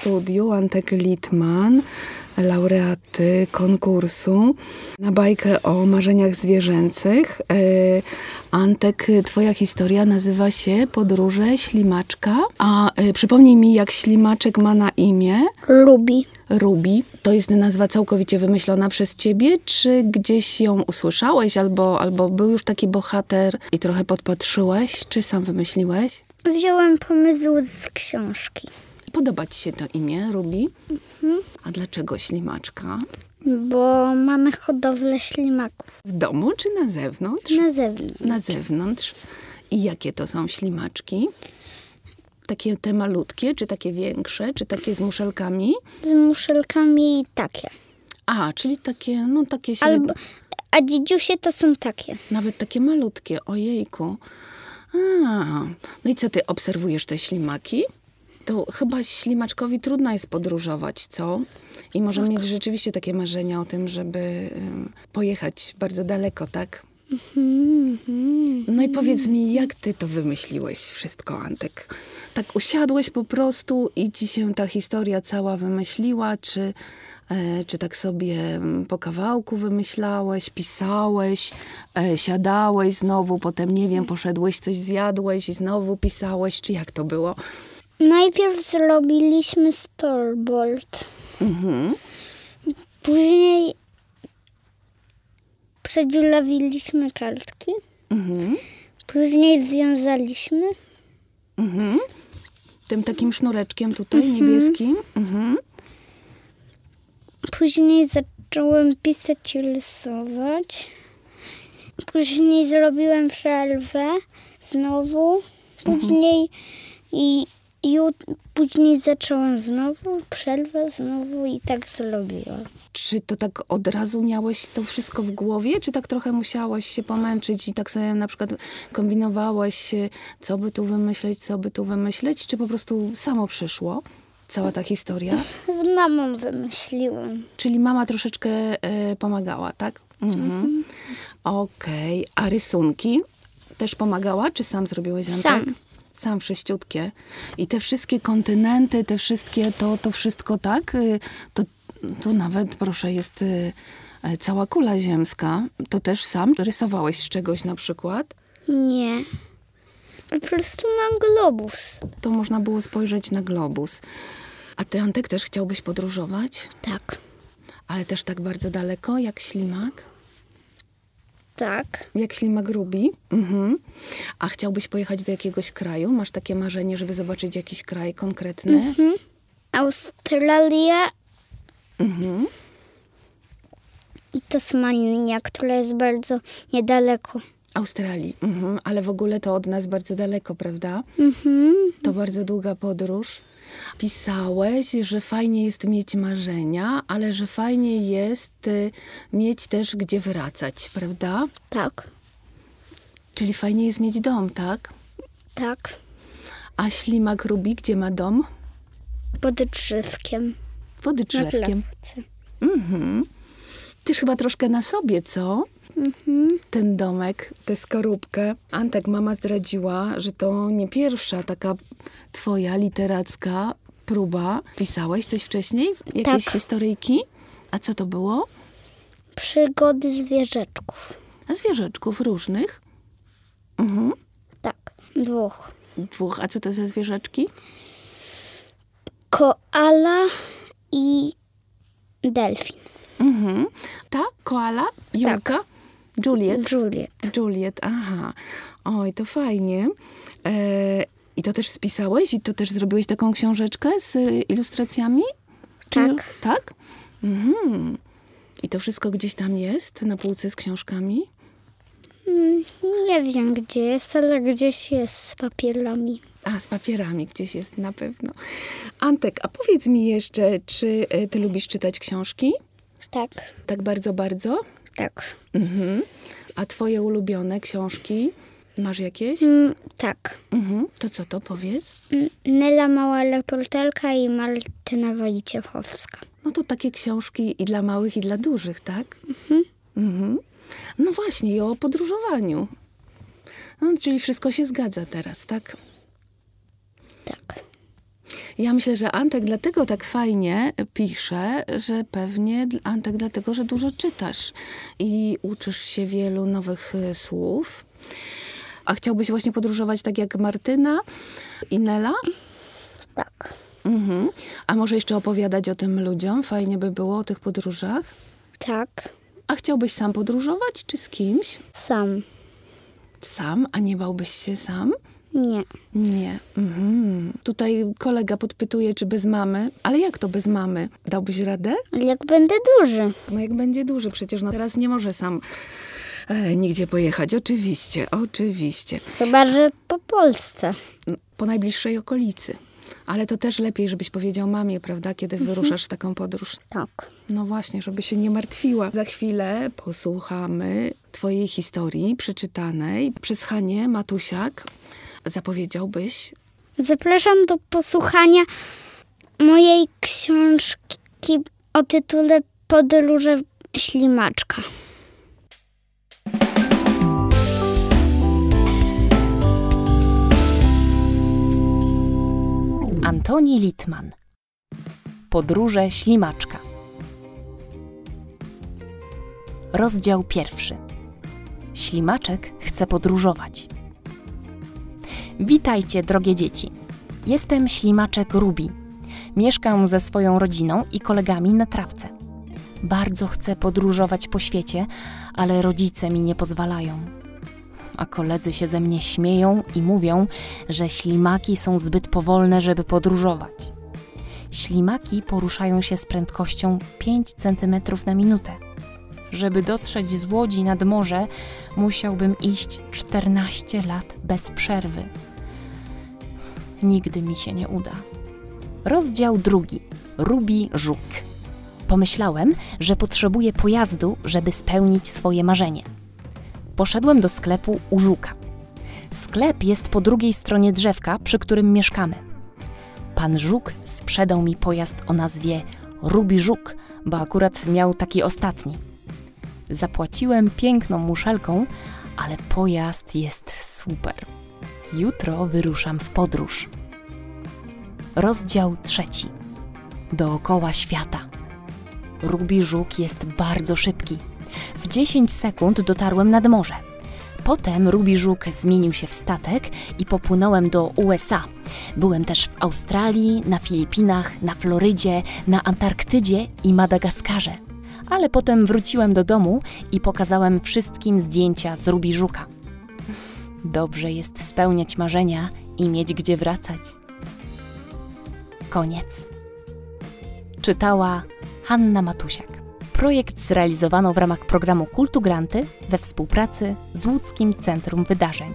studiu Antek Litman, laureaty konkursu na bajkę o marzeniach zwierzęcych. E, Antek, twoja historia nazywa się Podróże Ślimaczka. A e, przypomnij mi, jak ślimaczek ma na imię? Lubi. Rubi. To jest nazwa całkowicie wymyślona przez ciebie, czy gdzieś ją usłyszałeś, albo, albo był już taki bohater i trochę podpatrzyłeś, czy sam wymyśliłeś? Wziąłem pomysł z książki, Podoba ci się to imię, Rubi? A dlaczego ślimaczka? bo mamy hodowlę ślimaków W domu czy na zewnątrz? na zewnątrz. Na zewnątrz. I jakie to są ślimaczki? Takie te malutkie, czy takie większe, czy takie z muszelkami? Z muszelkami takie. A, czyli takie, no takie średnie. Albo, a dzidziusie to są takie. Nawet takie malutkie, ojejku. A, no i co ty obserwujesz te ślimaki? To chyba ślimaczkowi trudno jest podróżować, co? I może mieć rzeczywiście takie marzenia o tym, żeby pojechać bardzo daleko, tak? No i powiedz mi, jak ty to wymyśliłeś wszystko, Antek? Tak usiadłeś po prostu i ci się ta historia cała wymyśliła, czy, e, czy tak sobie po kawałku wymyślałeś, pisałeś, e, siadałeś znowu, potem nie wiem, poszedłeś, coś zjadłeś i znowu pisałeś, czy jak to było? Najpierw zrobiliśmy storyboard. Mhm. Później przedziulawiliśmy kartki. Mhm. Później związaliśmy. Mhm. Tym takim sznureczkiem tutaj, niebieskim. Mhm. Później zacząłem pisać i rysować. Później zrobiłem przerwę znowu. Później i ju- później zacząłem znowu, przerwę znowu i tak zrobiłem. Czy to tak od razu miałeś to wszystko w głowie, czy tak trochę musiałeś się pomęczyć i tak sobie na przykład kombinowałeś, e, co by tu wymyśleć, co by tu wymyśleć, czy po prostu samo przyszło? Cała ta historia? Z mamą wymyśliłem. Czyli mama troszeczkę e, pomagała, tak? Mhm. Okej. A rysunki też pomagała, czy sam zrobiłeś, Antek? Sam. Sam wszyściutkie. I te wszystkie kontynenty, te wszystkie, to, to wszystko tak? Y, To, to nawet, proszę, jest y, e, cała kula ziemska. To też sam rysowałeś z czegoś na przykład? Nie. Po prostu mam globus. To można było spojrzeć na globus. A ty, Antek, też chciałbyś podróżować? Tak. Ale też tak bardzo daleko, jak ślimak? Tak. Jak ślimak Rubi. Mhm. A chciałbyś pojechać do jakiegoś kraju? Masz takie marzenie, żeby zobaczyć jakiś kraj konkretny? Australia Mhm. i Tasmania, która jest bardzo niedaleko. Australii. Mhm. Ale w ogóle to od nas bardzo daleko, prawda? Mhm. To bardzo długa podróż. Pisałeś, że fajnie jest mieć marzenia, ale że fajnie jest y, mieć też gdzie wracać, prawda? Tak. Czyli fajnie jest mieć dom, tak? Tak. A ślimak Rubi gdzie ma dom? Pod drzewkiem. Pod drzewkiem. Mhm. Też chyba troszkę na sobie, co? Ten domek, tę skorupkę. Antek, mama zdradziła, że to nie pierwsza taka twoja literacka próba. Pisałeś coś wcześniej? Jakieś Tak. historyjki? A co to było? Przygody zwierzeczków. A zwierzeczków różnych? Mhm. Tak. Dwóch. Dwóch. A co to za zwierzeczki? Koala i delfin. Mhm. Ta, koala, Julka, Juliet. Juliet. Juliet, aha. Oj, to fajnie. E, I to też spisałeś? I to też zrobiłeś taką książeczkę z y, ilustracjami? Tak. Tak? Mhm. I to wszystko gdzieś tam jest, na półce z książkami? Mm, Nie wiem gdzie jest, ale gdzieś jest z papierami. A, z papierami gdzieś jest na pewno. Antek, a powiedz mi jeszcze, czy y, ty lubisz czytać książki? Tak. Tak bardzo, bardzo? Tak. Mhm. A twoje ulubione książki? Masz jakieś? Mm, tak. Mhm. To co to, powiedz? Mm, Nela Mała Reporterka i Martyna Wojciechowska. No to takie książki i dla małych, i dla dużych, tak? Mhm. No właśnie, i o podróżowaniu. No, czyli wszystko się zgadza teraz, tak? Ja myślę, że Antek dlatego tak fajnie pisze, że pewnie Antek dlatego, że dużo czytasz i uczysz się wielu nowych y, słów. A chciałbyś właśnie podróżować tak jak Martyna i Nela? Tak. Mhm. A może jeszcze opowiadać o tym ludziom? Fajnie by było o tych podróżach. Tak. A chciałbyś sam podróżować, czy z kimś? Sam. Sam? A nie bałbyś się sam? Nie. Nie. Mhm. Tutaj kolega podpytuje, czy bez mamy. Ale jak to bez mamy? Dałbyś radę? Jak będę duży. No jak będzie duży, przecież no teraz nie może sam e, nigdzie pojechać. Oczywiście, oczywiście. Chyba, że po Polsce. Po najbliższej okolicy. Ale to też lepiej, żebyś powiedział mamie, prawda, kiedy wyruszasz w taką podróż. Tak. No właśnie, żeby się nie martwiła. Za chwilę posłuchamy twojej historii przeczytanej przez Hanię Matusiak. Zapowiedziałbyś? Zapraszam do posłuchania mojej książki o tytule Podróże ślimaczka. Antoni Litman. Podróże ślimaczka. Rozdział pierwszy. Ślimaczek chce podróżować. Witajcie, drogie dzieci. Jestem ślimaczek Rubi. Mieszkam ze swoją rodziną i kolegami na trawce. Bardzo chcę podróżować po świecie, ale rodzice mi nie pozwalają. A koledzy się ze mnie śmieją i mówią, że ślimaki są zbyt powolne, żeby podróżować. Ślimaki poruszają się z prędkością 5 cm na minutę. Żeby dotrzeć z łodzi nad morze, musiałbym iść 14 lat bez przerwy. Nigdy mi się nie uda. Rozdział drugi. Rubi Żuk. Pomyślałem, że potrzebuję pojazdu, żeby spełnić swoje marzenie. Poszedłem do sklepu u Żuka. Sklep jest po drugiej stronie drzewka, przy którym mieszkamy. Pan Żuk sprzedał mi pojazd o nazwie Rubi Żuk, bo akurat miał taki ostatni. Zapłaciłem piękną muszelką, ale pojazd jest super. Jutro wyruszam w podróż. Rozdział trzeci. Dookoła świata. Rubi Żuk jest bardzo szybki. W 10 sekund dotarłem nad morze. Potem Rubi Żuk zmienił się w statek i popłynąłem do USA. Byłem też w Australii, na Filipinach, na Florydzie, na Antarktydzie i Madagaskarze. Ale potem wróciłem do domu i pokazałem wszystkim zdjęcia z Rubi Żuka. Dobrze jest spełniać marzenia i mieć gdzie wracać. Koniec. Czytała Hanna Matusiak. Projekt zrealizowano w ramach programu Kultu Granty we współpracy z Łódzkim Centrum Wydarzeń.